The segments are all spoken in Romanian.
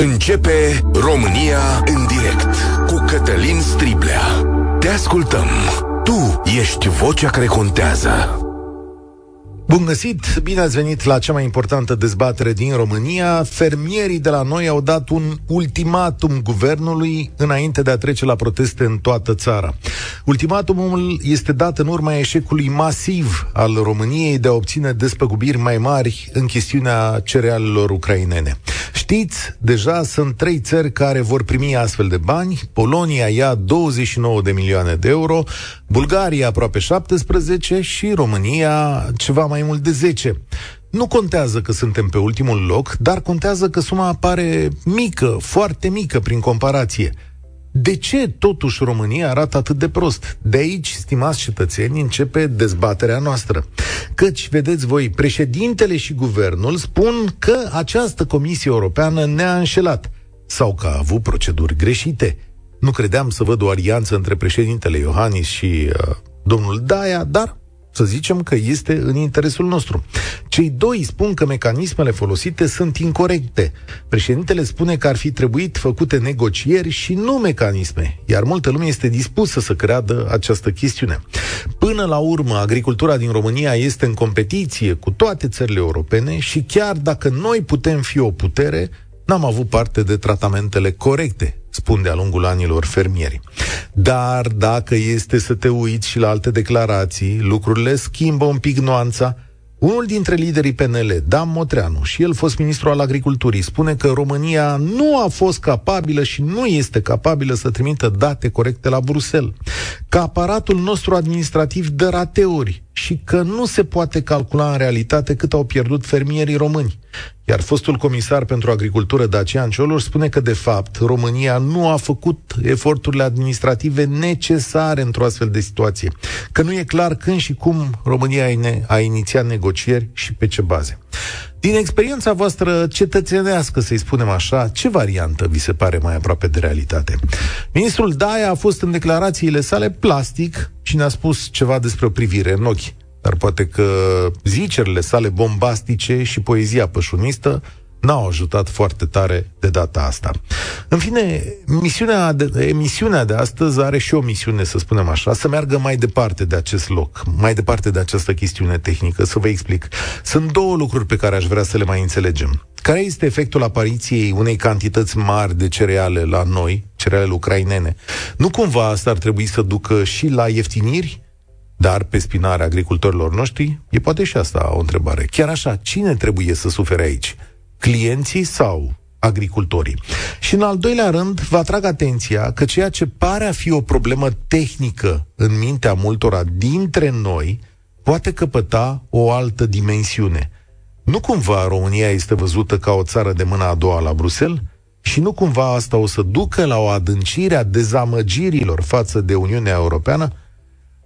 Începe România în direct cu Cătălin Striblea. Te ascultăm. Tu ești vocea care contează. Bun găsit! Bine ați venit la cea mai importantă dezbatere din România. Fermierii de la noi au dat un ultimatum guvernului înainte de a trece la proteste în toată țara. Ultimatumul este dat în urma eșecului masiv al României de a obține despăgubiri mai mari în chestiunea cerealelor ucrainene. Știți, deja sunt trei țări care vor primi astfel de bani. Polonia ia 29 de milioane de euro, Bulgaria aproape 17 și România ceva mai mult de 10. Nu contează că suntem pe ultimul loc, dar contează că suma apare mică, foarte mică prin comparație. De ce totuși România arată atât de prost? De aici, stimați cetățeni, începe dezbaterea noastră. Căci, vedeți voi, președintele și guvernul spun că această Comisie Europeană ne-a înșelat sau că a avut proceduri greșite. Nu credeam să văd o alianță între președintele Iohannis și uh, domnul Daia, dar să zicem că este în interesul nostru. Cei doi spun că mecanismele folosite sunt incorrecte. Președintele spune că ar fi trebuit făcute negocieri și nu mecanisme, iar multă lume este dispusă să creadă această chestiune. Până la urmă, agricultura din România este în competiție cu toate țările europene și chiar dacă noi putem fi o putere, n-am avut parte de tratamentele corecte spun de-a lungul anilor fermieri. Dar dacă este să te uiți și la alte declarații, lucrurile schimbă un pic nuanța. Unul dintre liderii PNL, Dan Motreanu, și el fost ministru al agriculturii, spune că România nu a fost capabilă și nu este capabilă să trimită date corecte la Bruxelles, că aparatul nostru administrativ dă rateuri și că nu se poate calcula în realitate cât au pierdut fermierii români. Iar fostul comisar pentru agricultură, Dacian Cioloș, spune că, de fapt, România nu a făcut eforturile administrative necesare într-o astfel de situație. Că nu e clar când și cum România a inițiat negocieri și pe ce baze. Din experiența voastră cetățenească, să-i spunem așa, ce variantă vi se pare mai aproape de realitate? Ministrul Daia a fost în declarațiile sale plastic și ne-a spus ceva despre o privire în ochi. Dar poate că zicerile sale bombastice și poezia pășunistă n-au ajutat foarte tare de data asta. În fine, misiunea de, emisiunea de astăzi are și o misiune, să spunem așa, să meargă mai departe de acest loc, mai departe de această chestiune tehnică, să vă explic. Sunt două lucruri pe care aș vrea să le mai înțelegem. Care este efectul apariției unei cantități mari de cereale la noi, cereale ucrainene? Nu cumva asta ar trebui să ducă și la ieftiniri? Dar pe spinarea agricultorilor noștri, e poate și asta o întrebare. Chiar așa, cine trebuie să sufere aici? clienții sau agricultorii. Și în al doilea rând, vă atrag atenția că ceea ce pare a fi o problemă tehnică în mintea multora dintre noi, poate căpăta o altă dimensiune. Nu cumva România este văzută ca o țară de mâna a doua la Bruxelles? Și nu cumva asta o să ducă la o adâncire a dezamăgirilor față de Uniunea Europeană?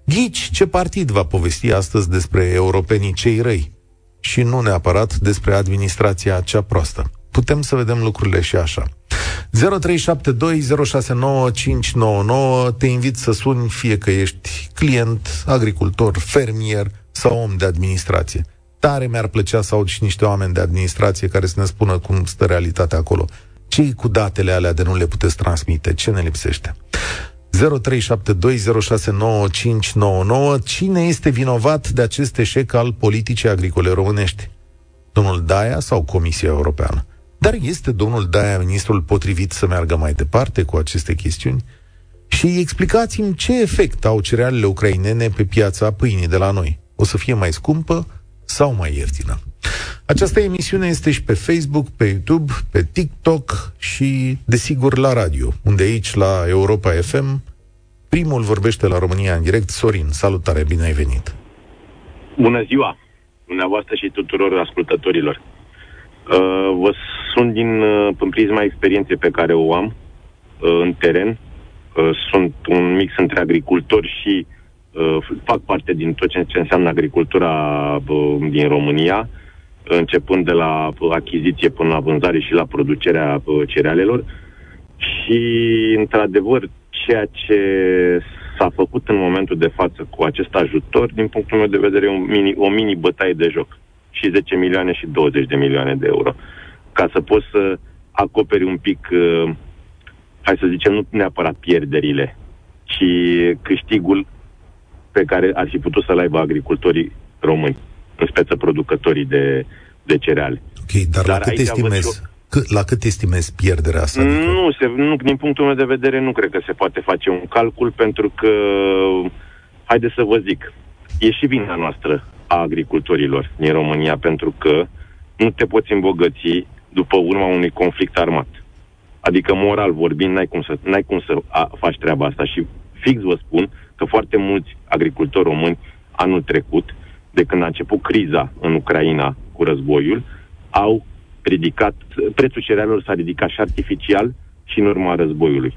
Ghici ce partid va povesti astăzi despre europenii cei răi? și nu neapărat despre administrația cea proastă. Putem să vedem lucrurile și așa. 0372069599 Te invit să suni fie că ești client, agricultor, fermier sau om de administrație. Tare mi-ar plăcea să aud și niște oameni de administrație care să ne spună cum stă realitatea acolo. ce cu datele alea de nu le puteți transmite? Ce ne lipsește? 0372069599. Cine este vinovat de acest eșec al politicii agricole românești? Domnul Daia sau Comisia Europeană? Dar este domnul Daia ministrul potrivit să meargă mai departe cu aceste chestiuni? Și explicați-mi ce efect au cerealele ucrainene pe piața pâinii de la noi. O să fie mai scumpă sau mai ieftină? Această emisiune este și pe Facebook, pe YouTube, pe TikTok și, desigur, la radio, unde aici, la Europa FM, primul vorbește la România în direct, Sorin. Salutare, bine ai venit! Bună ziua, dumneavoastră și tuturor ascultătorilor. Uh, vă sunt din uh, în prisma experienței pe care o am uh, în teren. Uh, sunt un mix între agricultori și uh, fac parte din tot ce, ce înseamnă agricultura uh, din România. Uh, începând de la achiziție până la vânzare și la producerea uh, cerealelor. Și, într-adevăr, ceea ce s-a făcut în momentul de față cu acest ajutor, din punctul meu de vedere, e un mini, o mini bătaie de joc. Și 10 milioane și 20 de milioane de euro. Ca să poți să acoperi un pic, uh, hai să zicem, nu neapărat pierderile, ci câștigul pe care ar fi putut să-l aibă agricultorii români, în speță producătorii de, de cereale. Ok, dar, dar la cât estimezi? C- la cât estimezi pierderea asta? Adică? Nu, se, nu, din punctul meu de vedere nu cred că se poate face un calcul pentru că, haideți să vă zic, e și vina noastră a agricultorilor din România pentru că nu te poți îmbogăți după urma unui conflict armat. Adică, moral vorbind, n-ai cum să, n-ai cum să a, faci treaba asta și fix vă spun că foarte mulți agricultori români anul trecut, de când a început criza în Ucraina cu războiul, au ridicat, prețul cerealelor s-a ridicat și artificial și în urma războiului,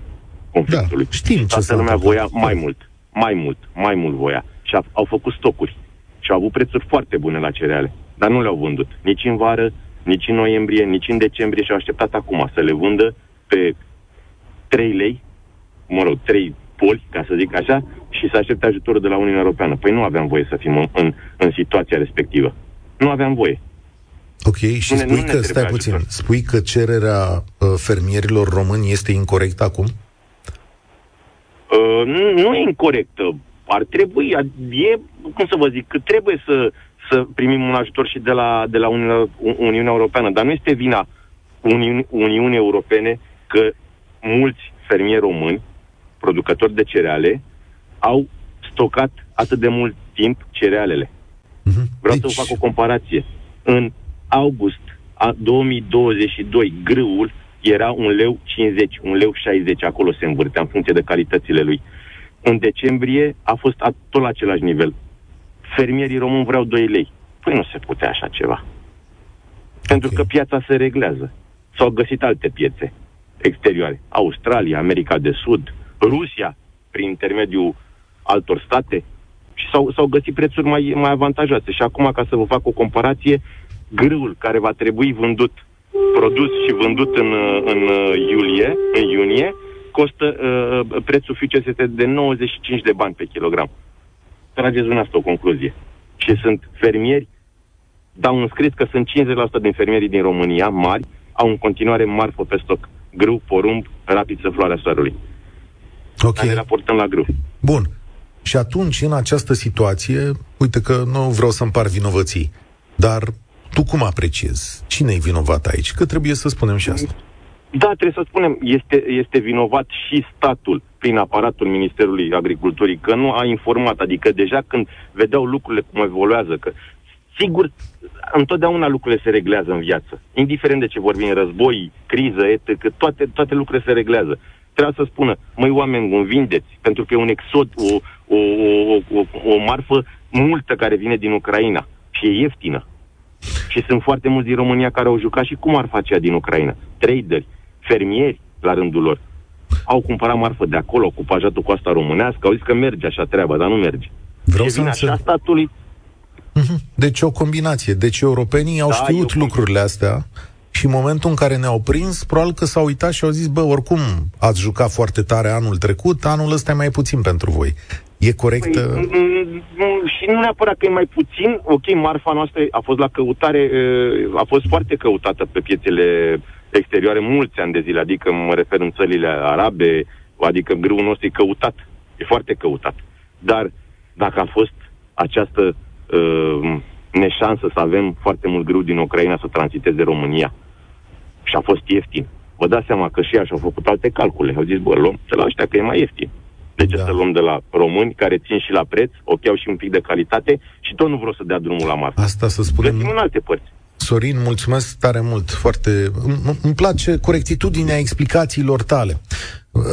conflictului. Da, știm ce Toată lumea voia mai mult, mai mult, mai mult voia. Și a, au făcut stocuri și au avut prețuri foarte bune la cereale, dar nu le-au vândut. Nici în vară, nici în noiembrie, nici în decembrie și au așteptat acum să le vândă pe 3 lei, mă rog, 3 poli, ca să zic așa, și să aștepte ajutorul de la Uniunea Europeană. Păi nu aveam voie să fim în, în, în situația respectivă. Nu aveam voie. Ok, și nu spui ne, că, stai puțin, ajutor. spui că cererea uh, fermierilor români este incorrectă acum? Uh, nu, nu e incorrectă. Ar trebui, e, cum să vă zic, că trebuie să, să primim un ajutor și de la, de la Uniunea, Uniunea Europeană, dar nu este vina Uniunii, Uniunii Europene că mulți fermieri români, producători de cereale, au stocat atât de mult timp cerealele. Uh-huh. Vreau deci... să fac o comparație. În august a 2022, grâul era un leu 50, un leu 60, acolo se învârtea în funcție de calitățile lui. În decembrie a fost tot la același nivel. Fermierii români vreau 2 lei. Păi nu se putea așa ceva. Pentru okay. că piața se reglează. S-au găsit alte piețe exterioare. Australia, America de Sud, Rusia, prin intermediul altor state. Și s-au, s-au găsit prețuri mai, mai avantajoase. Și acum, ca să vă fac o comparație, grâul care va trebui vândut, produs și vândut în, în iulie, în iunie, costă, uh, prețul futures este de 95 de bani pe kilogram. Trageți în asta o concluzie. Și sunt fermieri, dau înscris că sunt 50% din fermierii din România, mari, au în continuare marfă pe stoc. Grâu, porumb, rapid să floarea soarelui. Ok. Ne raportăm la grâu. Bun. Și atunci, în această situație, uite că nu vreau să împar vinovății, dar tu cum apreciezi? Cine e vinovat aici? Că trebuie să spunem și asta. Da, trebuie să spunem, este, este vinovat și statul prin aparatul Ministerului Agriculturii, că nu a informat, adică deja când vedeau lucrurile cum evoluează, că sigur, întotdeauna lucrurile se reglează în viață, indiferent de ce vorbim, război, criză, etc., toate, toate lucrurile se reglează. Trebuie să spună, măi oameni, vindeți, pentru că e un exod, o, o, o, o, o marfă multă care vine din Ucraina și e ieftină. Și sunt foarte mulți din România care au jucat și cum ar face din Ucraina. Traderi, fermieri, la rândul lor. Au cumpărat marfă de acolo, cu pajatul cu asta românească, au zis că merge așa treaba, dar nu merge. Vreau și să așa statului... Mhm. Deci o combinație. Deci europenii au da, știut lucrurile astea și în momentul în care ne-au prins, probabil că s-au uitat și au zis, bă, oricum ați jucat foarte tare anul trecut, anul ăsta e mai puțin pentru voi. E corect? Păi, uh? mm, mm, și nu neapărat că e mai puțin. Ok, marfa noastră a fost la căutare, uh, a fost foarte căutată pe piețele exterioare mulți ani de zile, adică mă refer în țările arabe, adică grâul nostru e căutat, e foarte căutat. Dar dacă a fost această uh, neșansă să avem foarte mult grâu din Ucraina să transiteze România și a fost ieftin, vă dați seama că și așa au făcut alte calcule. Au zis, bă, luăm de la ăștia că e mai ieftin. De ce da. să luăm de la români care țin și la preț, ok, au și un pic de calitate și tot nu vreau să dea drumul la marfă. Asta să spunem... Găsim în alte părți. Sorin, mulțumesc tare mult, foarte... Îmi place corectitudinea explicațiilor tale.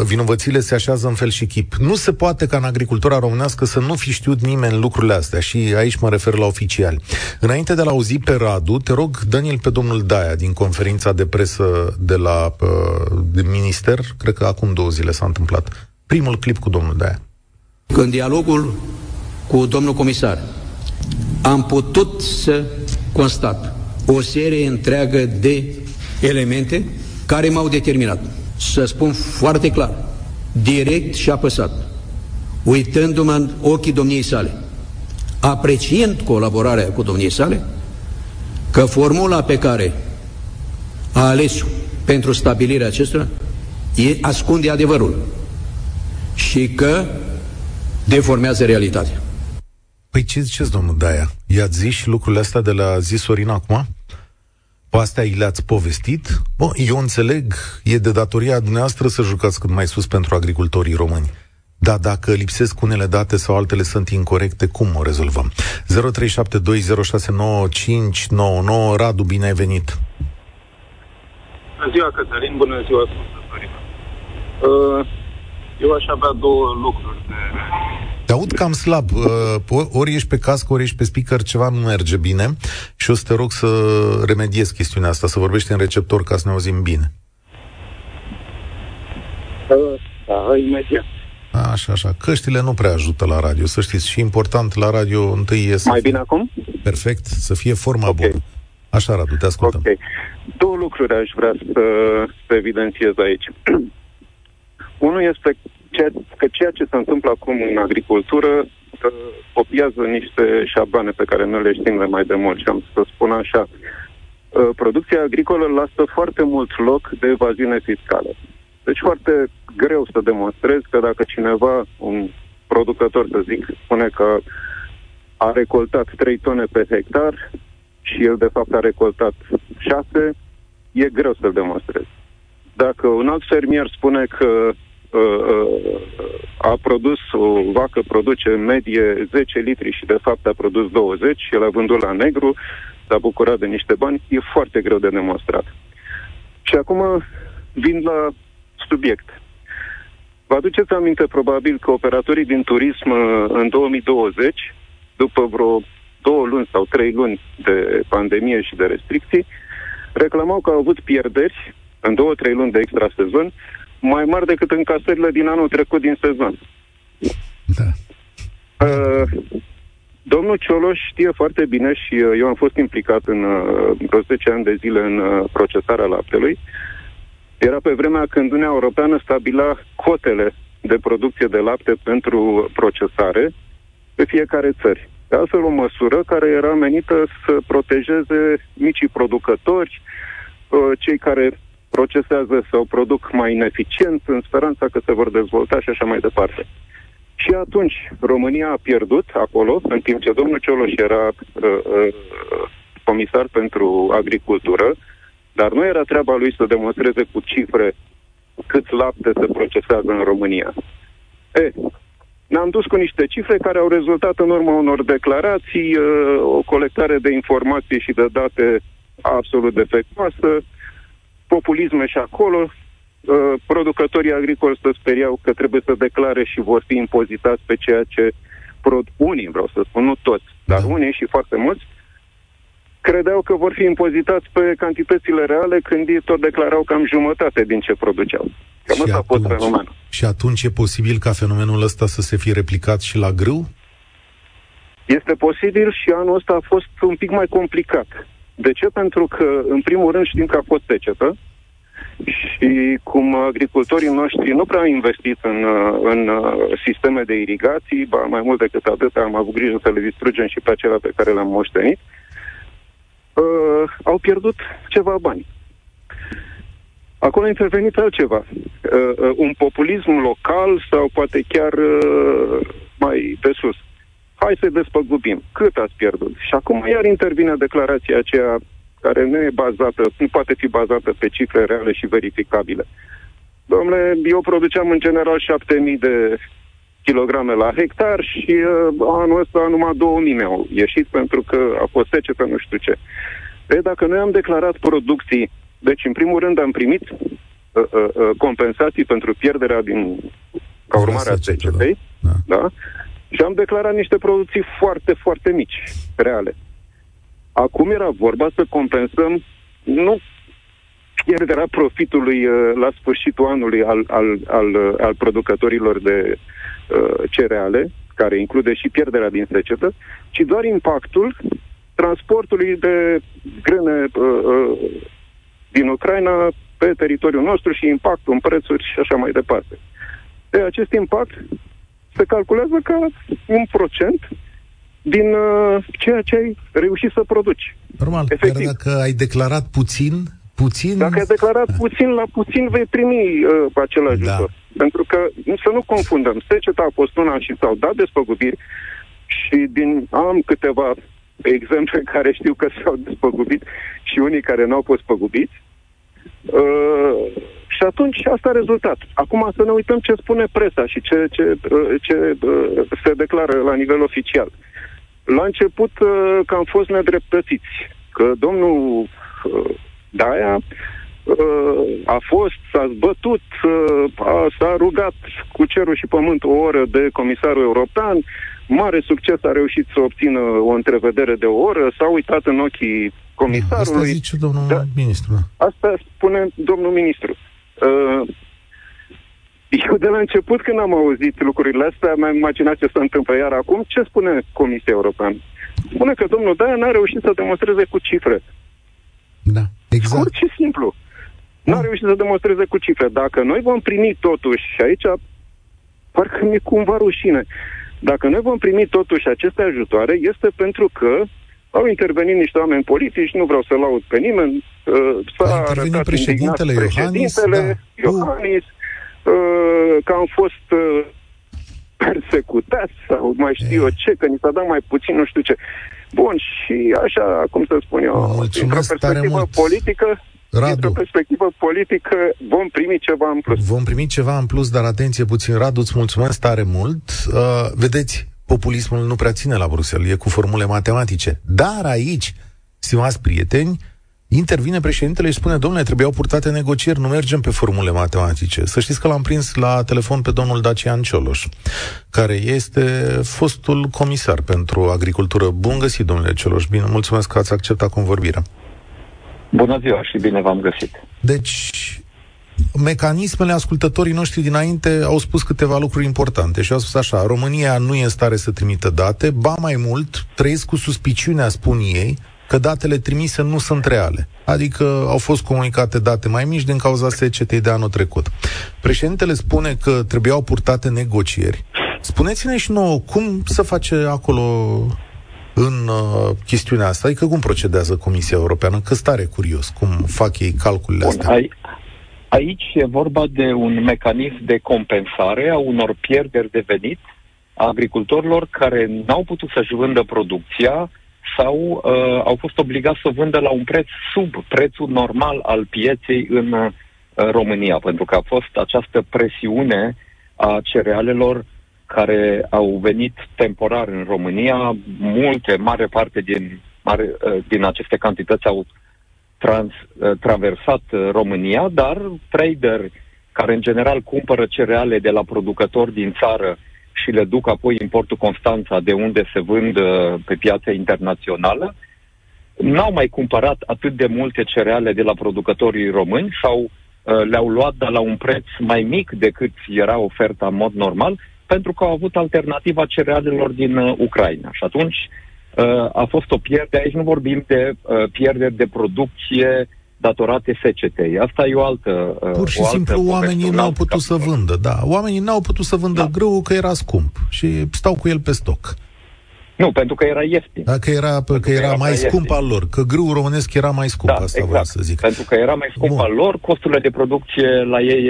Vinovățile se așează în fel și chip. Nu se poate ca în agricultura românească să nu fi știut nimeni lucrurile astea și aici mă refer la oficiali. Înainte de la auzi pe Radu, te rog, Daniel, pe domnul Daia din conferința de presă de la uh, de minister, cred că acum două zile s-a întâmplat. Primul clip cu domnul Daia. În dialogul cu domnul comisar am putut să constat o serie întreagă de elemente care m-au determinat să spun foarte clar, direct și apăsat, uitându-mă în ochii domniei sale, apreciind colaborarea cu domniei sale, că formula pe care a ales pentru stabilirea acestora e, ascunde adevărul și că deformează realitatea. Păi ce ziceți, domnul Daia? I-ați zis și lucrurile astea de la zi Sorin acum? Pe astea i le-ați povestit? Bă, eu înțeleg, e de datoria dumneavoastră să jucați cât mai sus pentru agricultorii români. Dar dacă lipsesc unele date sau altele sunt incorrecte, cum o rezolvăm? 0372069599 Radu, bine ai venit! Bună ziua, Cătălin, bună ziua, ascultătorilor! Uh, eu aș avea două lucruri de... Te aud cam slab. Uh, ori ești pe casc, ori ești pe speaker, ceva nu merge bine și o să te rog să remediezi chestiunea asta, să vorbești în receptor ca să ne auzim bine. Uh, da, imediat. Așa, așa. Căștile nu prea ajută la radio, să știți. Și important la radio întâi e să Mai fie... bine acum? Perfect, să fie forma Ok. bună. Așa, Radu, te ascultăm. Ok. Două lucruri aș vrea să, să evidențiez aici. Unul este ceea, că ceea ce se întâmplă acum în agricultură uh, copiază niște șabloane pe care noi le știm de mai de mult și am să spun așa. Uh, producția agricolă lasă foarte mult loc de evaziune fiscală. Deci foarte greu să demonstrezi că dacă cineva, un producător, să zic, spune că a recoltat 3 tone pe hectar și el de fapt a recoltat 6, e greu să-l demonstrezi. Dacă un alt fermier spune că uh, uh, a produs, o vacă produce în medie 10 litri și de fapt a produs 20 și el a vândut la negru, s-a bucurat de niște bani, e foarte greu de demonstrat. Și acum vin la subiect. Vă aduceți aminte probabil că operatorii din turism uh, în 2020, după vreo două luni sau trei luni de pandemie și de restricții, reclamau că au avut pierderi în două, trei luni de extra sezon mai mari decât încasările din anul trecut din sezon. Da. Uh, domnul Cioloș știe foarte bine și uh, eu am fost implicat în uh, vreo 10 ani de zile în uh, procesarea laptelui. Era pe vremea când Uniunea Europeană stabila cotele de producție de lapte pentru procesare pe fiecare țări. De altfel, o măsură care era menită să protejeze micii producători, uh, cei care procesează sau produc mai ineficient, în speranța că se vor dezvolta și așa mai departe. Și atunci România a pierdut acolo, în timp ce domnul Cioloș era uh, uh, comisar pentru agricultură, dar nu era treaba lui să demonstreze cu cifre cât lapte se procesează în România. E, ne-am dus cu niște cifre care au rezultat în urma unor declarații, uh, o colectare de informații și de date absolut defectuoasă, populisme și acolo, uh, producătorii agricoli se speriau că trebuie să declare și vor fi impozitați pe ceea ce prod unii, vreau să spun, nu toți, dar Da. unii și foarte mulți, credeau că vor fi impozitați pe cantitățile reale când ei tot declarau cam jumătate din ce produceau. Cam Și ăsta a fost atunci- fenomenul. Și atunci e posibil ca fenomenul ăsta să se fie replicat și la grâu? Este posibil și anul ăsta a fost un pic mai complicat. De ce? Pentru că, în primul rând, știm că a fost secetă și cum agricultorii noștri nu prea au investit în, uh, în uh, sisteme de irigații, ba mai mult decât atât am avut grijă să le distrugem și pe acelea pe care le-am moștenit, uh, au pierdut ceva bani. Acolo a intervenit altceva. Uh, uh, un populism local sau poate chiar uh, mai de sus. Hai să despăgubim. Cât ați pierdut? Și acum iar intervine declarația aceea care nu e bazată, nu poate fi bazată pe cifre reale și verificabile. Domnule, eu produceam în general 7000 de kilograme la hectar și uh, anul ăsta numai 2000 mi-au ieșit pentru că a fost secetă, nu știu ce. E, dacă noi am declarat producții, deci în primul rând am primit uh, uh, uh, compensații pentru pierderea din ca urmare a secetă, secetei, da. da? Și am declarat niște producții foarte, foarte mici, reale. Acum era vorba să compensăm nu pierderea profitului uh, la sfârșitul anului al, al, al, uh, al producătorilor de uh, cereale, care include și pierderea din secetă, ci doar impactul transportului de grâne uh, uh, din Ucraina pe teritoriul nostru și impactul în prețuri și așa mai departe. De acest impact se calculează ca un procent din uh, ceea ce ai reușit să produci. Normal, Efectiv. chiar dacă ai declarat puțin, Puțin... Dacă ai declarat puțin, la puțin vei primi uh, acel ajutor. Da. Pentru că, să nu confundăm, seceta a fost una și s-au dat despăgubiri și din am câteva exemple care știu că s-au despăgubit și unii care nu au fost păgubiți. Uh, și atunci asta a rezultat. Acum să ne uităm ce spune presa și ce, ce, uh, ce uh, se declară la nivel oficial. La început uh, că am fost nedreptățiți, că domnul uh, Daia uh, a fost, s-a zbătut, uh, a, s-a rugat cu cerul și pământ o oră de comisarul european, mare succes a reușit să obțină o întrevedere de o oră, s-a uitat în ochii comisarului. Asta zice domnul da, ministru. Asta spune domnul ministru. Uh, eu de la început, când am auzit lucrurile astea, mi-am imaginat ce se întâmplă. Iar acum, ce spune Comisia Europeană? Spune că domnul Daia n-a reușit să demonstreze cu cifre. Da, exact. Scurt și simplu. N-a da. reușit să demonstreze cu cifre. Dacă noi vom primi totuși, și aici parcă mi-e cumva rușine, dacă noi vom primi totuși aceste ajutoare, este pentru că au intervenit niște oameni politici, nu vreau să laud pe nimeni, uh, s-a a arătat președintele Iohannis, președintele da. Iohannis uh, că am fost uh, persecutați sau mai știu eu ce, că ni s-a dat mai puțin, nu știu ce. Bun, și așa, cum să spun eu, într-o perspectivă politică, Radu. Dintr-o perspectivă politică vom primi ceva în plus. Vom primi ceva în plus, dar atenție puțin, Radu, îți mulțumesc tare mult. Uh, vedeți, populismul nu prea ține la Bruxelles, e cu formule matematice. Dar aici, stimați prieteni, intervine președintele și spune, domnule, trebuiau purtate negocieri, nu mergem pe formule matematice. Să știți că l-am prins la telefon pe domnul Dacian Cioloș, care este fostul comisar pentru agricultură. Bun găsit, domnule Cioloș, bine, mulțumesc că ați acceptat convorbirea. Bună ziua și bine v-am găsit. Deci, mecanismele ascultătorii noștri dinainte au spus câteva lucruri importante și au spus așa, România nu e în stare să trimită date, ba mai mult, trăiesc cu suspiciunea, spun ei, că datele trimise nu sunt reale. Adică au fost comunicate date mai mici din cauza secetei de anul trecut. Președintele spune că trebuiau purtate negocieri. Spuneți-ne și nouă cum să face acolo în uh, chestiunea asta? Adică cum procedează Comisia Europeană? Că stare curios cum fac ei calculele Bun, astea. Ai, aici e vorba de un mecanism de compensare a unor pierderi de venit a agricultorilor care n-au putut să-și vândă producția sau uh, au fost obligați să vândă la un preț sub prețul normal al pieței în uh, România, pentru că a fost această presiune a cerealelor care au venit temporar în România. Multe, mare parte din, mare, uh, din aceste cantități au trans, uh, traversat uh, România, dar trader care în general cumpără cereale de la producători din țară și le duc apoi în portul Constanța, de unde se vând pe piața internațională, n-au mai cumpărat atât de multe cereale de la producătorii români sau le-au luat de la un preț mai mic decât era oferta în mod normal pentru că au avut alternativa cerealelor din uh, Ucraina. Și atunci uh, a fost o pierdere. Aici nu vorbim de uh, pierderi de producție datorate secetei. Asta e o altă uh, Pur și simplu altă oamenii n-au putut să vândă, da. Oamenii n-au putut să vândă da. grâu că era scump și stau cu el pe stoc. Nu, pentru că era ieftin. Da, că era, că era, era mai scump ieftin. al lor, că grâul românesc era mai scump, da, asta exact. vreau să zic. Pentru că era mai scump Bun. al lor, costurile de producție la ei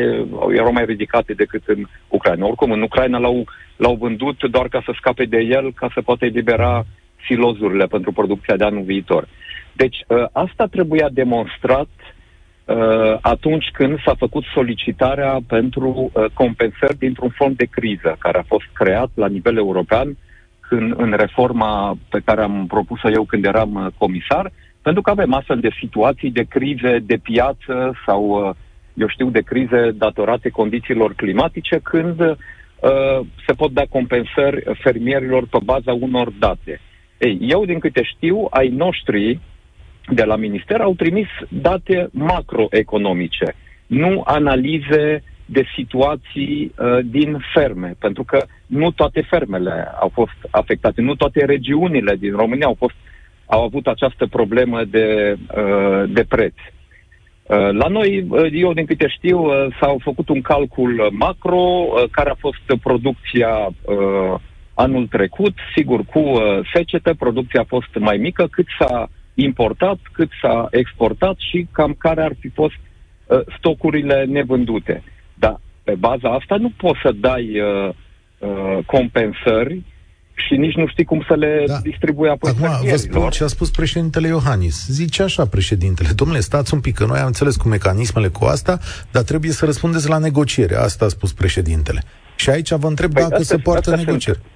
erau mai ridicate decât în Ucraina. Oricum, în Ucraina l-au, l-au vândut doar ca să scape de el, ca să poată elibera silozurile pentru producția de anul viitor. Deci, ă, asta trebuia demonstrat ă, atunci când s-a făcut solicitarea pentru ă, compensări dintr-un fond de criză care a fost creat la nivel european în, în reforma pe care am propus-o eu când eram uh, comisar, pentru că avem astfel de situații de crize de piață sau, uh, eu știu, de crize datorate condițiilor climatice, când uh, se pot da compensări fermierilor pe baza unor date. Ei, eu, din câte știu, ai noștri de la minister au trimis date macroeconomice, nu analize de situații uh, din ferme, pentru că nu toate fermele au fost afectate, nu toate regiunile din România au fost au avut această problemă de, uh, de preț. Uh, la noi, uh, eu din câte știu, uh, s-au făcut un calcul macro, uh, care a fost producția uh, anul trecut, sigur, cu uh, secetă, producția a fost mai mică, cât s-a importat, cât s-a exportat și cam care ar fi fost uh, stocurile nevândute. Dar pe baza asta nu poți să dai uh, uh, compensări și nici nu știi cum să le da. distribui apoi Acum vă spun ce a spus președintele Iohannis. Zice așa președintele, domnule, stați un pic, că noi am înțeles cu mecanismele cu asta, dar trebuie să răspundeți la negociere. Asta a spus președintele. Și aici vă întreb păi dacă se poartă negocieri. Sunt,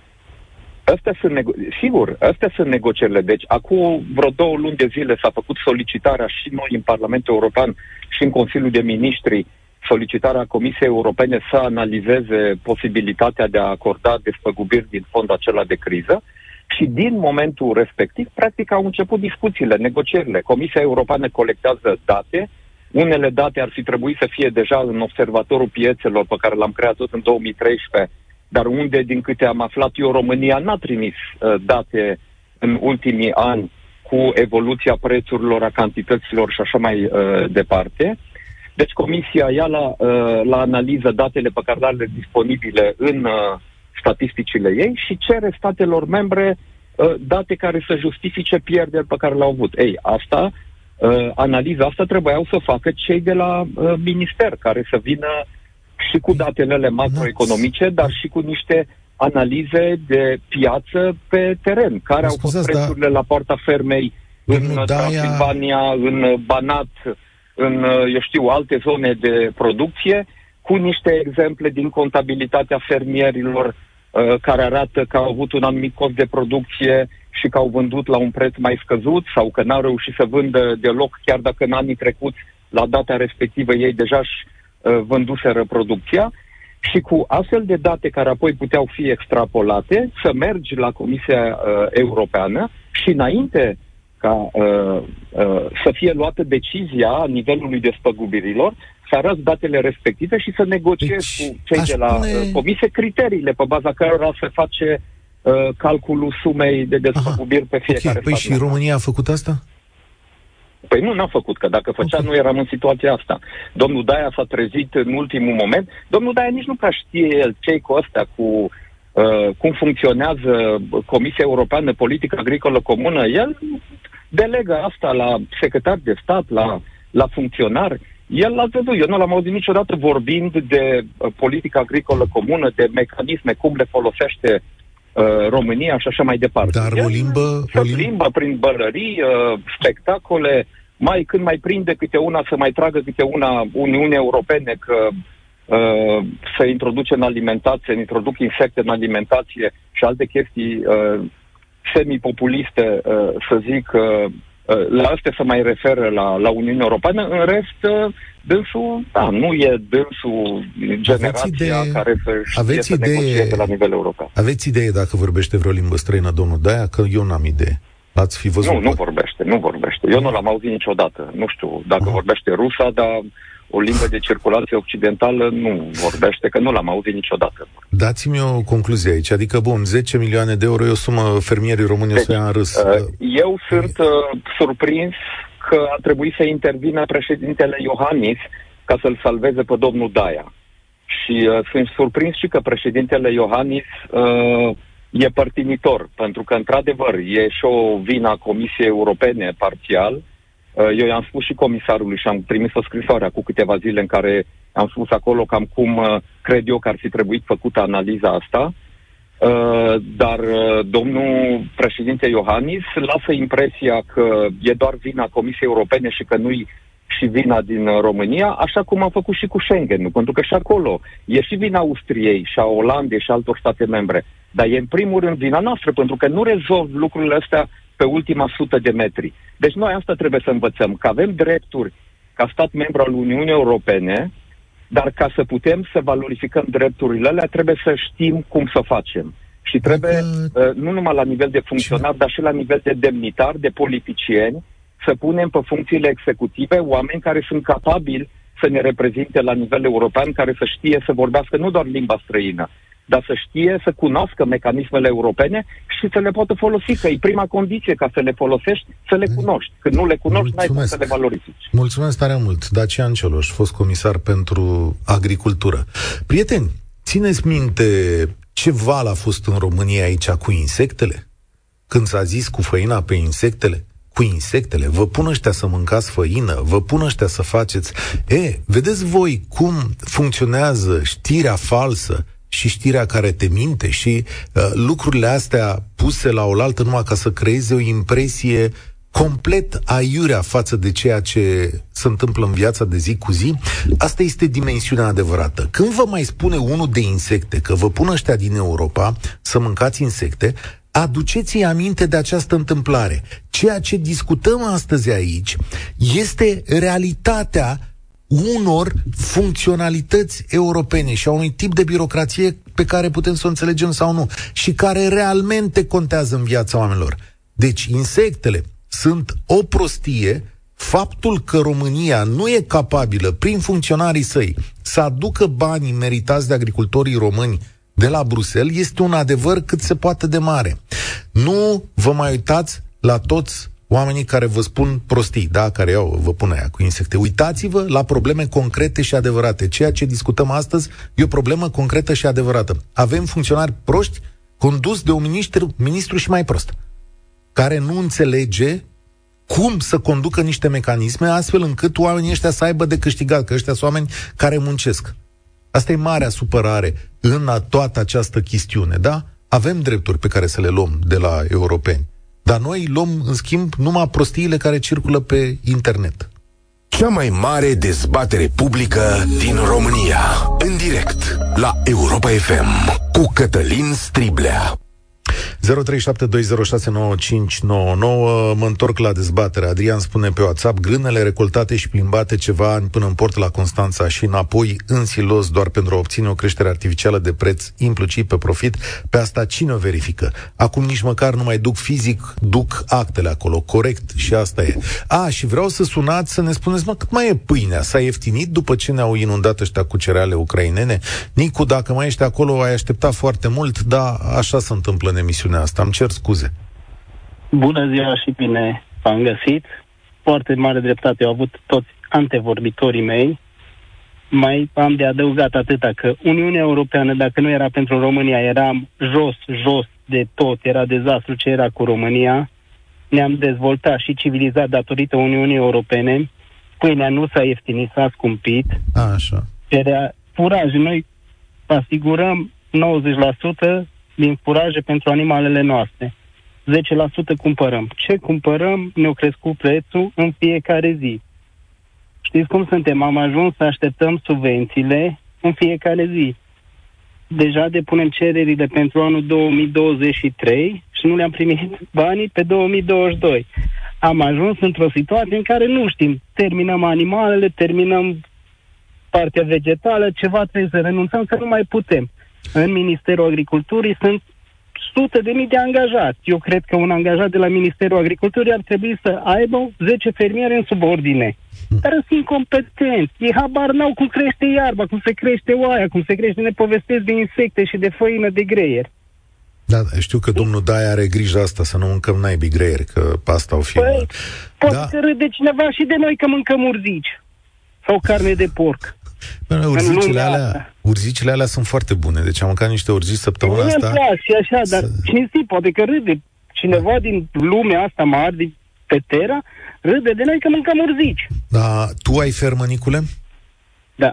Astea sunt nego- sigur, astea sunt negocierile. Deci, acum vreo două luni de zile s-a făcut solicitarea și noi în Parlamentul European și în Consiliul de Ministri solicitarea Comisiei Europene să analizeze posibilitatea de a acorda despăgubiri din fondul acela de criză și din momentul respectiv, practic, au început discuțiile, negocierile. Comisia Europeană colectează date, unele date ar fi trebuit să fie deja în observatorul piețelor pe care l-am creat tot în 2013 dar unde, din câte am aflat eu, România n-a trimis uh, date în ultimii ani cu evoluția prețurilor, a cantităților și așa mai uh, departe. Deci Comisia ia la, uh, la analiză datele pe care le are disponibile în uh, statisticile ei și cere statelor membre uh, date care să justifice pierderi pe care le-au avut. Ei, asta, uh, analiza asta trebuiau să facă cei de la uh, minister, care să vină și cu datele macroeconomice, dar și cu niște analize de piață pe teren. Care au fost prețurile da. la poarta fermei în Transilvania, în Banat, în, eu știu, alte zone de producție, cu niște exemple din contabilitatea fermierilor uh, care arată că au avut un anumit cost de producție și că au vândut la un preț mai scăzut sau că n-au reușit să vândă deloc, chiar dacă în anii trecuți, la data respectivă, ei deja își Uh, vânduseră producția și cu astfel de date care apoi puteau fi extrapolate, să mergi la Comisia uh, Europeană și înainte ca uh, uh, să fie luată decizia nivelului despăgubirilor, să arăți datele respective și să negociezi deci, cu cei de la spune... uh, comisie criteriile pe baza cărora se face uh, calculul sumei de despăgubiri Aha. pe fiecare okay. Păi și România a făcut asta? Păi nu, n-a făcut, că dacă făcea, okay. nu eram în situația asta. Domnul Daia s-a trezit în ultimul moment. Domnul Daia nici nu prea știe el ce cu astea, cu uh, cum funcționează Comisia Europeană Politică Agricolă Comună. El delegă asta la secretar de stat, la, la funcționar. El l-a văzut. Eu nu l-am auzit niciodată vorbind de uh, politică agricolă comună, de mecanisme, cum le folosește Uh, România și așa mai departe. Dar o limbă... Se o limbă... plimbă prin bălării, uh, spectacole, mai când mai prinde câte una, să mai tragă câte una Uniunea Europene că uh, să introduce în alimentație, să introduc insecte în alimentație și alte chestii uh, semipopuliste, uh, să zic, uh, uh, la astea se mai referă la, la Uniunea Europeană. În rest, uh, dânsul, da, nu e dânsul generația idee, care să știe aveți să idee, la nivel european. Aveți idee dacă vorbește vreo limbă străină, domnul Daia? Că eu n-am idee. Ați fi văzut? Nu, nu vorbește, nu vorbește. Eu nu l-am auzit niciodată. Nu știu dacă Aha. vorbește rusa, dar o limbă de circulație occidentală nu vorbește, că nu l-am auzit niciodată. Dați-mi o concluzie aici, adică, bun, 10 milioane de euro e o sumă fermierii români deci, o să ia în râs. Uh, eu sunt uh, surprins că a trebuit să intervină președintele Iohannis ca să-l salveze pe domnul Daia. Și uh, sunt surprins și că președintele Iohannis uh, e părtinitor, pentru că, într-adevăr, e și o vină a Comisiei Europene parțial. Uh, eu i-am spus și comisarului și am trimis o scrisoare cu câteva zile în care am spus acolo cam cum uh, cred eu că ar fi trebuit făcută analiza asta. Uh, dar uh, domnul președinte Iohannis lasă impresia că e doar vina Comisiei Europene și că nu-i și vina din uh, România, așa cum a făcut și cu Schengen, pentru că și acolo e și vina Austriei și a Olandei și altor state membre. Dar e în primul rând vina noastră, pentru că nu rezolv lucrurile astea pe ultima sută de metri. Deci noi asta trebuie să învățăm, că avem drepturi ca stat membru al Uniunii Europene, dar ca să putem să valorificăm drepturile alea, trebuie să știm cum să facem. Și trebuie, uh, nu numai la nivel de funcționar, dar și la nivel de demnitar, de politicieni, să punem pe funcțiile executive oameni care sunt capabili să ne reprezinte la nivel european, care să știe să vorbească nu doar limba străină, dar să știe să cunoască mecanismele europene și să le poată folosi, că e prima condiție ca să le folosești, să le cunoști. Când nu le cunoști, Mulțumesc. n-ai cum să le valorifici. Mulțumesc tare mult. Dacian Cioloș, fost comisar pentru agricultură. Prieteni, țineți minte ce val a fost în România aici cu insectele? Când s-a zis cu făina pe insectele? cu insectele, vă pun ăștia să mâncați făină, vă pun ăștia să faceți... E, vedeți voi cum funcționează știrea falsă și știrea care te minte și uh, lucrurile astea puse la oaltă numai ca să creeze o impresie complet aiurea față de ceea ce se întâmplă în viața de zi cu zi, asta este dimensiunea adevărată. Când vă mai spune unul de insecte că vă pun ăștia din Europa să mâncați insecte, aduceți-i aminte de această întâmplare. Ceea ce discutăm astăzi aici este realitatea unor funcționalități europene și a unui tip de birocrație pe care putem să o înțelegem sau nu și care realmente contează în viața oamenilor. Deci insectele sunt o prostie, faptul că România nu e capabilă, prin funcționarii săi, să aducă banii meritați de agricultorii români de la Bruxelles este un adevăr cât se poate de mare. Nu vă mai uitați la toți oamenii care vă spun prostii, da, care iau, vă pun aia cu insecte. Uitați-vă la probleme concrete și adevărate. Ceea ce discutăm astăzi e o problemă concretă și adevărată. Avem funcționari proști condus de un ministru, ministru și mai prost, care nu înțelege cum să conducă niște mecanisme astfel încât oamenii ăștia să aibă de câștigat, că ăștia sunt oameni care muncesc. Asta e marea supărare în toată această chestiune, da? Avem drepturi pe care să le luăm de la europeni, dar noi luăm, în schimb, numai prostiile care circulă pe internet. Cea mai mare dezbatere publică din România, în direct, la Europa FM, cu Cătălin Striblea. 0372069599 Mă întorc la dezbatere. Adrian spune pe WhatsApp Grânele recoltate și plimbate ceva ani până în port la Constanța și înapoi în silos doar pentru a obține o creștere artificială de preț, implicit pe profit. Pe asta cine o verifică? Acum nici măcar nu mai duc fizic, duc actele acolo. Corect și asta e. A, și vreau să sunați să ne spuneți, mă, cât mai e pâinea? S-a ieftinit după ce ne-au inundat ăștia cu cereale ucrainene? Nicu, dacă mai ești acolo, ai aștepta foarte mult, dar așa se întâmplă în emisiunea asta. Îmi cer scuze. Bună ziua și bine v-am găsit. Foarte mare dreptate au avut toți antevorbitorii mei. Mai am de adăugat atâta că Uniunea Europeană, dacă nu era pentru România, era jos, jos de tot, era dezastru ce era cu România. Ne-am dezvoltat și civilizat datorită Uniunii Europene. Pâinea nu s-a ieftinit, s-a scumpit. A, așa. Cerea furaj. Noi asigurăm 90% din furaje pentru animalele noastre. 10% cumpărăm. Ce cumpărăm ne-o crescut prețul în fiecare zi. Știți cum suntem? Am ajuns să așteptăm subvențiile în fiecare zi. Deja depunem cererile pentru anul 2023 și nu le-am primit banii pe 2022. Am ajuns într-o situație în care nu știm. Terminăm animalele, terminăm partea vegetală, ceva trebuie să renunțăm, că nu mai putem în Ministerul Agriculturii sunt sute de mii de angajați. Eu cred că un angajat de la Ministerul Agriculturii ar trebui să aibă 10 fermiere în subordine. Dar sunt incompetenți. Ei habar n-au cum crește iarba, cum se crește oaia, cum se crește, ne povestesc de insecte și de făină de greier. Da, știu că domnul Daia are grijă asta, să nu mâncăm naibii greieri, că asta o fi. Păi, poate da. să râde cineva și de noi că mâncăm urzici. Sau carne de porc. Bine, urzicile, alea, urzicile alea sunt foarte bune, deci am mâncat niște urzici săptămâna Mie asta. Îmi și așa, dar să... cine zi, poate că râde cineva da. din lumea asta mare, din pe Terra, râde de noi că mâncăm urzici. Da, tu ai fermă, Nicule? Da.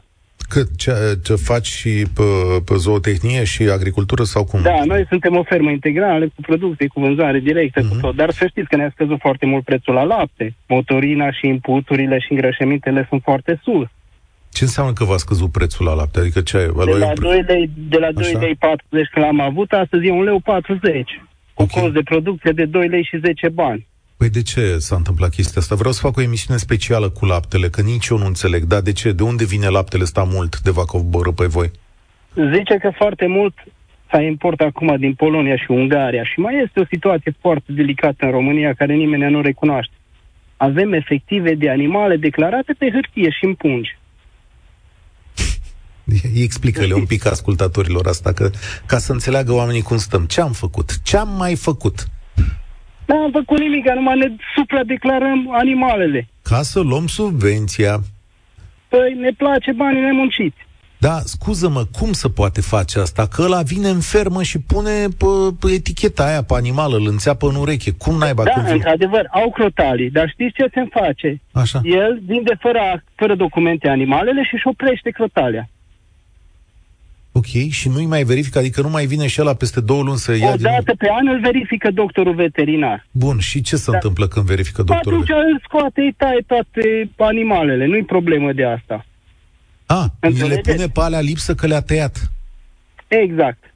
Cât? Ce, ce faci și pe, pe zootehnie și agricultură sau cum? Da, noi suntem o fermă integrală cu producție, cu vânzare directă, uh-huh. cu mhm. tot. Dar să știți că ne-a scăzut foarte mult prețul la lapte. Motorina și inputurile și îngrășămintele sunt foarte sus. Ce înseamnă că v-a scăzut prețul la lapte? Adică ce ai? De la, 2 lei, de la 2 lei 40 când l-am avut, astăzi e 1 lei 40. Cu okay. cost de producție de 2 lei și 10 bani. Păi de ce s-a întâmplat chestia asta? Vreau să fac o emisiune specială cu laptele, că nici eu nu înțeleg. Dar de ce? De unde vine laptele ăsta mult de vă coboră pe voi? Zice că foarte mult s-a import acum din Polonia și Ungaria și mai este o situație foarte delicată în România care nimeni nu recunoaște. Avem efective de animale declarate pe hârtie și în pungi. Explică-le un pic ascultatorilor asta, că, ca să înțeleagă oamenii cum stăm. Ce am făcut? Ce am mai făcut? Nu am făcut nimic, numai ne supradeclarăm animalele. Ca să luăm subvenția. Păi ne place banii nemunciți. Da, scuză-mă, cum se poate face asta? Că ăla vine în fermă și pune pe, pe eticheta aia pe animal, îl înțeapă în ureche. Cum naiba? Da, că vin... într-adevăr, au crotalii, dar știți ce se face? Așa. El vinde fără, fără documente animalele și își oprește crotalia. Ok, și nu-i mai verifică, adică nu mai vine și ăla peste două luni să ia O din... dată pe an îl verifică doctorul veterinar. Bun, și ce se Da. întâmplă când verifică doctorul? Atunci îl scoate, îi taie toate animalele, nu-i problemă de asta. A, îi le Înțelegeți? pune pe alea lipsă că le-a tăiat. Exact.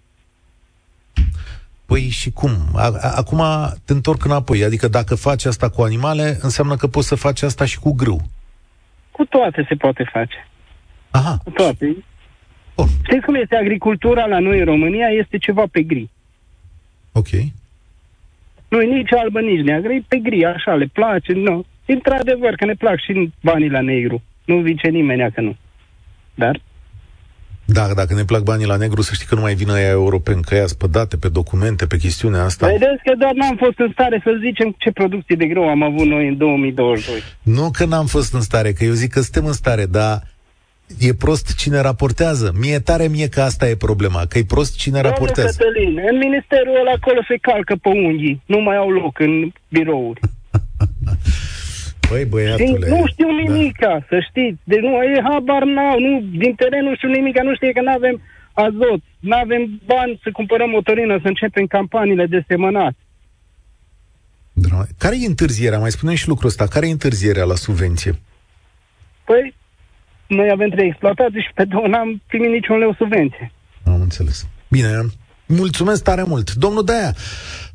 Păi și cum? A, a, acum te întorc înapoi, adică dacă faci asta cu animale, înseamnă că poți să faci asta și cu grâu. Cu toate se poate face. Aha, Cu toate. Bun. Știți cum este agricultura la noi în România? Este ceva pe gri. ok. Nu e nici albă, nici neagră, e pe gri, așa, le place, nu. Într-adevăr că ne plac și banii la negru. Nu zice nimeni că nu. Dar, Da, dacă ne plac banii la negru, să știi că nu mai vină aia europeni, că ea spădate pe documente, pe chestiunea asta. vedeți că doar n-am fost în stare să zicem ce producție de grâu am avut noi în 2022. Nu că n-am fost în stare, că eu zic că suntem în stare, dar e prost cine raportează. Mie tare mie că asta e problema, că e prost cine Domnul raportează. Cătălin, în ministerul ăla acolo se calcă pe unghii. Nu mai au loc în birouri. Băi, Și băiatule. nu știu nimica, să știți. Deci nu, e habar n-au, nu, din teren nu știu nimica, nu știe că nu avem azot, nu avem bani să cumpărăm motorină, să începem campaniile de semănat. Da. Care e întârzierea? Mai spunem și lucrul ăsta. Care e întârzierea la subvenție? Păi, noi avem trei exploatații și pe două n-am primit niciun leu subvenție. Am înțeles. Bine, mulțumesc tare mult. Domnul Daia,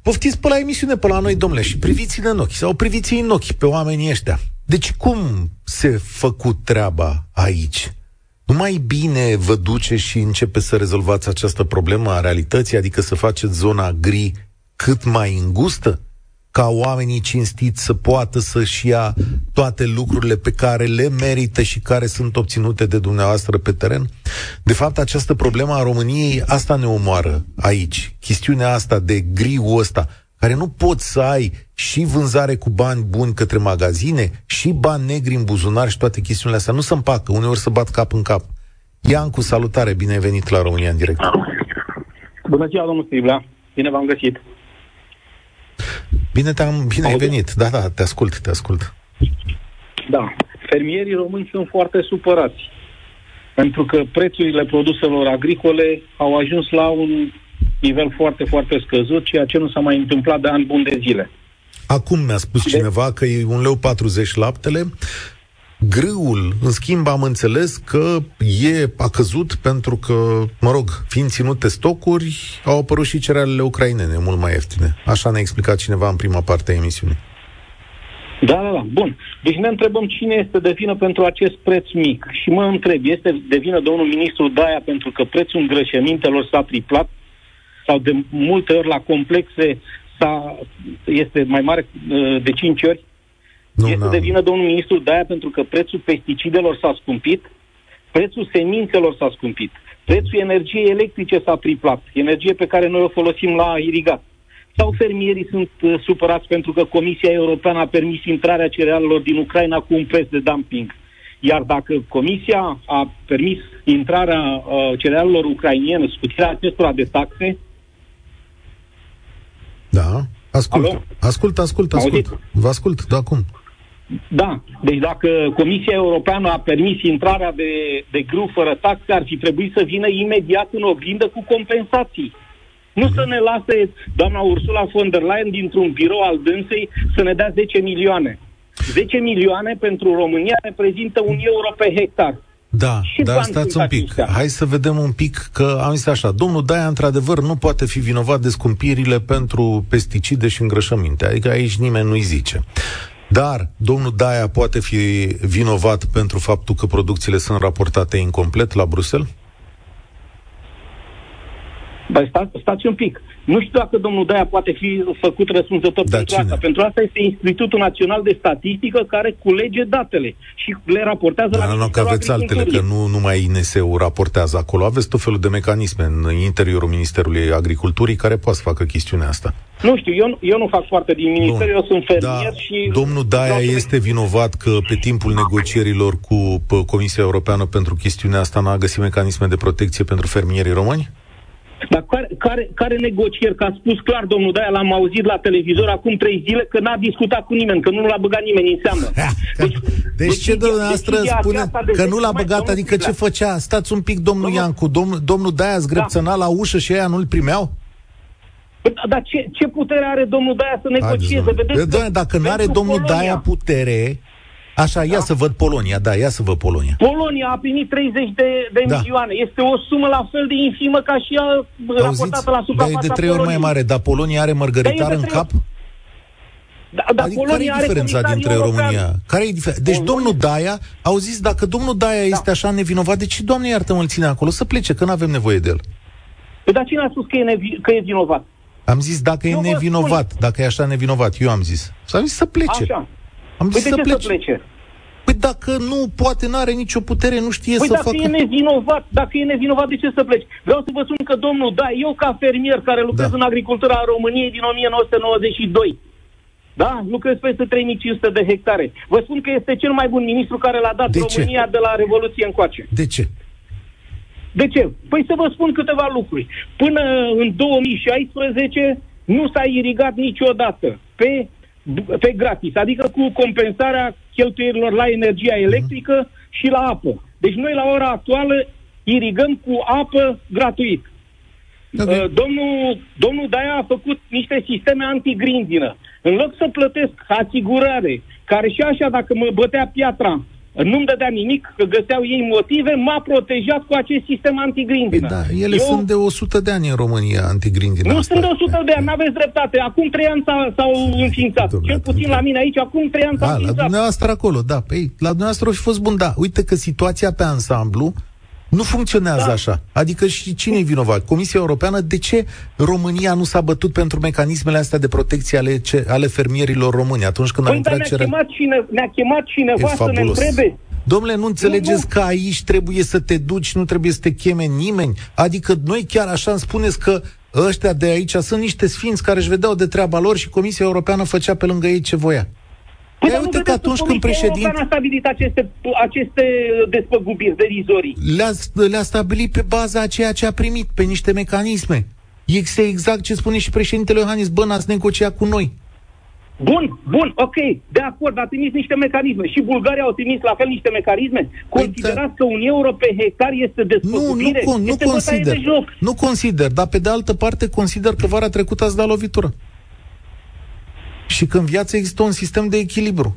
poftiți pe la emisiune pe la noi, domnule, și priviți-ne în ochi, sau priviți în ochi pe oamenii ăștia. Deci cum se făcut treaba aici? Nu mai bine vă duce și începe să rezolvați această problemă a realității, adică să faceți zona gri cât mai îngustă? Ca oamenii cinstiți să poată să-și ia toate lucrurile pe care le merită și care sunt obținute de dumneavoastră pe teren? De fapt, această problemă a României, asta ne omoară aici. Chestiunea asta de griul ăsta, care nu poți să ai și vânzare cu bani buni către magazine, și bani negri în buzunar și toate chestiunile astea. Nu se împacă, uneori să bat cap în cap. Iancu, salutare, bine ai venit la România în direct. Bună ziua, domnul Striblea. Bine v-am găsit. Bine, te-am, bine ai Auzi? venit. Da, da, te ascult, te ascult. Da, fermierii români sunt foarte supărați. Pentru că prețurile produselor agricole au ajuns la un nivel foarte, foarte scăzut, ceea ce nu s-a mai întâmplat de ani buni de zile. Acum mi-a spus cineva că e un leu 40 laptele. Grâul, în schimb, am înțeles că e, a căzut pentru că, mă rog, fiind ținute stocuri, au apărut și cerealele ucrainene mult mai ieftine. Așa ne-a explicat cineva în prima parte a emisiunii. Da, da, da. Bun. Deci ne întrebăm cine este de vină pentru acest preț mic. Și mă întreb, este de vină domnul ministru Daia pentru că prețul îngrășămintelor s-a triplat sau de multe ori la complexe s-a, este mai mare uh, de 5 ori? Nu, este n-am- de vină domnul ministru Daia pentru că prețul pesticidelor s-a scumpit, prețul semințelor s-a scumpit, prețul energiei electrice s-a triplat, energie pe care noi o folosim la irigat. Sau fermierii sunt uh, supărați pentru că Comisia Europeană a permis intrarea cerealelor din Ucraina cu un preț de dumping. Iar dacă Comisia a permis intrarea uh, cerealelor ucrainiene, scutirea acestora de taxe, Da, ascult. Alo? Ascult, ascult, ascult. Auziți? Vă ascult, da, cum? Da, deci dacă Comisia Europeană a permis intrarea de, de grâu fără taxe, ar fi trebuit să vină imediat în oglindă cu compensații. Nu să ne lase doamna Ursula von der Leyen dintr-un birou al dânsei să ne dea 10 milioane. 10 milioane pentru România reprezintă un euro pe hectar. Da, Și dar bani stați sunt un pic. aceștia. Hai să vedem un pic că am zis așa, domnul Daia într-adevăr nu poate fi vinovat de scumpirile pentru pesticide și îngrășăminte. Adică aici nimeni nu-i zice. Dar domnul Daia poate fi vinovat pentru faptul că producțiile sunt raportate incomplet la Bruxelles? Băi, sta, stați un pic. Nu știu dacă domnul Daia poate fi făcut răspunzător Da, pentru cine? asta. Pentru asta este Institutul Național de Statistică care culege datele și le raportează la Da, nu, nu, că Ministerul aveți altele, că Agriculturii. nu numai INS-ul raportează acolo. Aveți tot felul de mecanisme în interiorul Ministerului Agriculturii care poate să facă chestiunea asta. Nu știu, eu, nu- eu nu fac parte din minister, eu sunt fermier Da, și... domnul Daia vreau să- este vinovat că pe timpul negocierilor cu p- Comisia Europeană pentru chestiunea asta n-a găsit mecanisme de protecție pentru fermierii români? Dar care, care, care negocieri? Că a spus clar domnul Daia, l-am auzit la televizor acum trei zile, că n-a discutat cu nimeni, că nu l-a băgat nimeni în seamă. Deci, deci ce decizia- dumneavoastră decizia spune aceasta de că nu l-a mai- băgat, domnul adică ce Striblea, făcea? Stați un pic, domnul Domnul- Iancu, domnul, domnul Daia zgrăpțăna la ușă și aia nu-l primeau? Păi, Dar ce, ce putere are domnul Daia să Haideți, negocieze? domnule. Vedeți că Doamne, dacă nu are pentru domnul Polonia- Daia putere, așa, ia să văd Polonia, da, ia să văd Polonia. Polonia a primit 30 de, de Da. milioane. Este o sumă la fel de infimă ca și a Auziți? raportată la Dar suprafața e de trei ori mai Poloniei. mare, dar Polonia are mărgăritar Dar e de în trei cap? Da, dar Adică care Polonia e are diferența comisar dintre european. România? Care e diferența? Deci Polonia- domnul Daia, au zis, dacă domnul Daia este așa nevinovat, de ce, doamne iartă îl ține acolo? Să plece, că nu avem nevoie de el. Păi, dar cine a spus că e, nevi- că e vinovat? Am zis dacă Eu e vă nevinovat, dacă e așa nevinovat, eu am zis. S-a zis să plece. Așa. Am Păi zis de să ce plece. să plece? Păi dacă nu poate, nu are nicio putere, nu știe Păi să dacă facă... e nevinovat, dacă e nevinovat, de ce să pleci? Vreau să vă spun că domnul Da, eu ca fermier care lucrez Da. în agricultura României din 1992, da? Lucrez peste 3500 de hectare. Vă spun că este cel mai bun ministru care l-a dat De ce? România de la Revoluție încoace. De ce? De ce? Păi să vă spun câteva lucruri. Până în 2016 nu s-a irigat niciodată pe, pe gratis, adică cu compensarea cheltuielilor la energia electrică și la apă. Deci noi la ora actuală irigăm cu apă gratuit. Ok. Uh, Domnul, domnul Daia a făcut niște sisteme antigrindină. În loc să plătesc asigurare, care și așa dacă mă bătea piatra, nu-mi dădea nimic, că găseau ei motive, m-a protejat cu acest sistem Păi antigrindină. da, ele Eu, sunt de 100 de ani în România, antigrindina Nu asta. sunt de 100 de ani, n-aveți dreptate. Acum trei ani s-au, s-au înființat. Domnule, Cel puțin atunci- la mine aici, acum trei ani s-au Da, la înființat. dumneavoastră acolo, da. Păi, la dumneavoastră a fi fost bun, da. Uite că situația pe ansamblu nu funcționează Da. așa. Adică și cine e vinovat? Comisia Europeană, de ce România nu s-a bătut pentru mecanismele astea de protecție ale, ce, ale fermierilor români atunci când au Păi, dar intrat ne-a cere... chemat, cine, ne-a chemat cineva E să ne fabulos. întrebe. Domnule, nu înțelegeți Nu, că aici trebuie să te duci, nu trebuie să te cheme nimeni? Adică noi chiar așa îmi spuneți că ăștia de aici sunt niște sfinți care își vedeau de treaba lor și Comisia Europeană făcea pe lângă ei ce voia. Păi, Ia dar nu uite că vedeți atunci când Comisia președinte- Europeană a stabilit aceste, aceste despăgubiri derizorii. le-a, le-a stabilit pe baza a ceea ce a primit, pe niște mecanisme. Este exact ce spune și președintele Iohannis, bă, n-ați negociat cu noi. Bun, bun, ok, de acord, a trimis niște mecanisme. Și Bulgaria au trimis la fel niște mecanisme. Considerați că un euro pe hectar este Păi, Nu, nu, despăgubire? con, nu este bătaie consider. de joc. Nu consider, dar pe de altă parte consider că vara trecută ați dat lovitură. Și că în viață există un sistem de echilibru.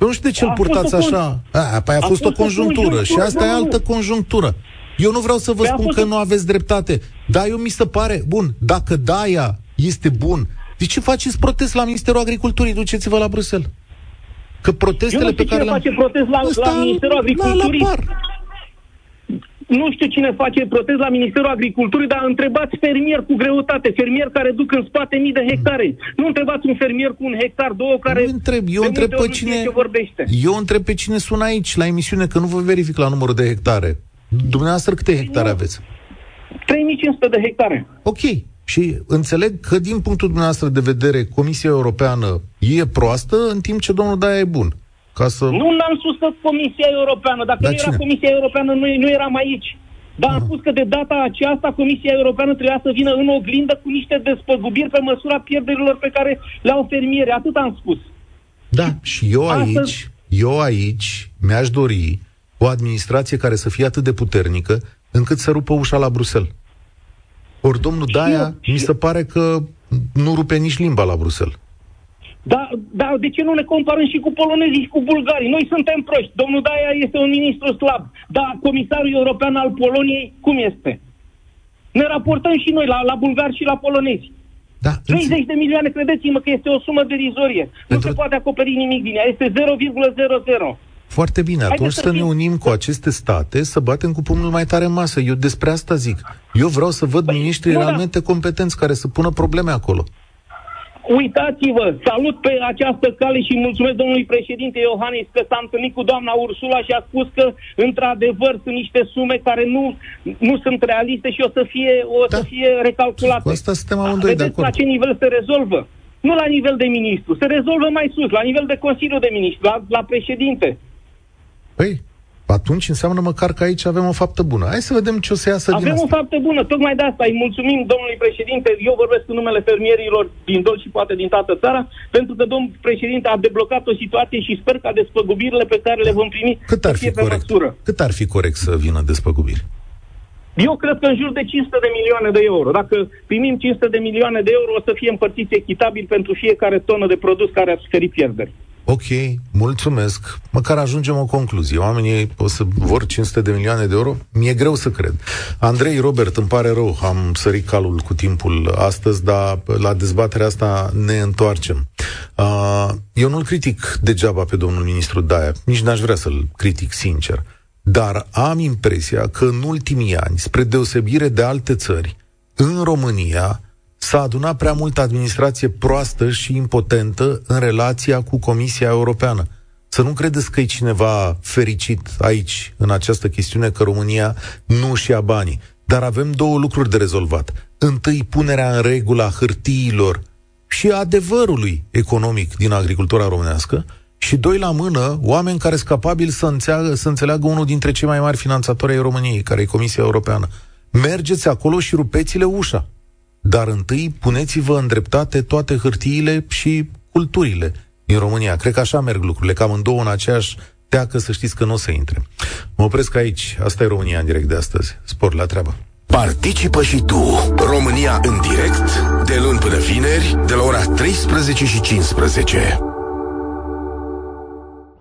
Eu nu știu de ce A îl fost purtați o con- așa. A, păi a, a fost, o fost o conjunctură, conjunctură, și asta e nu, nu. altă conjunctură. Eu nu vreau să vă Păi a spun fost că o- nu aveți dreptate, dar eu mi se pare, bun, dacă Daia este bun, de ce faceți protest la Ministerul Agriculturii? Duceți-vă la Bruxelles. Că Eu protestele nu pe știu care cine le-am... face protest la, Ăsta, la Ministerul Agriculturii. La, la par. Nu știu cine face protest la Ministerul Agriculturii, dar întrebați fermier cu greutate, fermier care duc în spate mii de hectare. Nu întrebați un fermier cu un hectar, două, care Nu întreb, eu de întreb multe ori pe nu știe cine... ce vorbește. Eu întreb pe cine sună aici, la emisiune, că nu vă verific la numărul de hectare. Dumneavoastră câte hectare nu. aveți? 3500 de hectare. Ok. Și înțeleg că din punctul dumneavoastră de vedere Comisia Europeană e proastă, în timp ce domnul Daia e bun. Ca să... Nu n-am spus că Comisia Europeană. Dacă Dar nu era cine? Comisia Europeană, nu, nu eram aici. Dar am spus că de data aceasta Comisia Europeană trebuia să vină în oglindă cu niște despăgubiri pe măsura pierderilor pe care le-au fermieri. Atât am spus. Da, și eu aici, Astăzi- eu aici mi-aș dori o administrație care să fie atât de puternică încât să rupă ușa la Bruxelles. Ori domnul Și Daia, eu- mi se pare că nu rupe nici limba la Bruxelles. Da, da, de ce nu ne comparăm și cu polonezii și cu bulgarii? Noi suntem proști. Domnul Daia este un ministru slab. Dar comisarul european al Poloniei, cum este? Ne raportăm și noi la, la bulgari și la polonezi. Da, 30 de milioane, credeți-mă că este o sumă derizorie. Nu Pentru- se poate acoperi nimic din ea. Este 0,00. Foarte bine, atunci să, să ne unim cu aceste state, să batem cu pumnul mai tare în masă. Eu despre asta zic. Eu vreau să văd păi, miniștrii realmente da. competenți care să pună probleme acolo. Uitați-vă, salut pe această cale și mulțumesc domnului președinte Iohannis că s-a întâlnit cu doamna Ursula și a spus că într-adevăr sunt niște sume care nu, nu sunt realiste și o să fie, o da. să fie recalculate. Cu asta suntem amândoi de acord. la ce nivel se rezolvă? Nu la nivel de ministru, se rezolvă mai sus, la nivel de Consiliu de Ministru, la, la președinte. Păi, atunci înseamnă măcar că aici avem o faptă bună. Hai să vedem ce o să iasă avem din asta. Avem o faptă bună, tocmai de asta îi mulțumim domnului președinte, eu vorbesc în numele fermierilor din Dol și poate din toată țara, pentru că domnul președinte a deblocat o situație și sper ca despăgubirile pe care le vom primi Cât ar fi corect? Măsură. Cât ar fi corect să vină despăgubiri? Eu cred că în jur de 500 de milioane de euro. Dacă primim 500 de milioane de euro, o să fie împărțiți echitabil pentru fiecare tonă de produs care a suferit pierderi. Ok, mulțumesc. Măcar ajungem o concluzie. Oamenii o să vor 500 de milioane de euro? Mi-e greu să cred. Andrei, Robert, îmi pare rău, am sărit calul cu timpul astăzi, dar la dezbaterea asta ne întoarcem. Uh, eu nu-l critic degeaba pe domnul ministru Daia, nici n-aș vrea să-l critic sincer, dar am impresia că în ultimii ani, spre deosebire de alte țări, în România, s-a adunat prea multă administrație proastă și impotentă în relația cu Comisia Europeană. Să nu credeți că e cineva fericit aici, în această chestiune, că România nu și ia banii. Dar avem două lucruri de rezolvat. Întâi, punerea în regulă a hârtiilor și adevărului economic din agricultura românească și doi la mână, oameni care sunt capabili să înțeleagă, să înțeleagă unul dintre cei mai mari finanțatori ai României, care e Comisia Europeană. Mergeți acolo și rupeți-le ușa. Dar întâi puneți-vă în dreptate toate hârtiile și culturile din România. Cred că așa merg lucrurile, cam în două în aceeași teacă să știți că nu o să intre. Mă opresc aici. Asta e România în direct de astăzi. Spor la treabă. Participă și tu, România în direct, de luni până vineri, de la ora 13 și 15.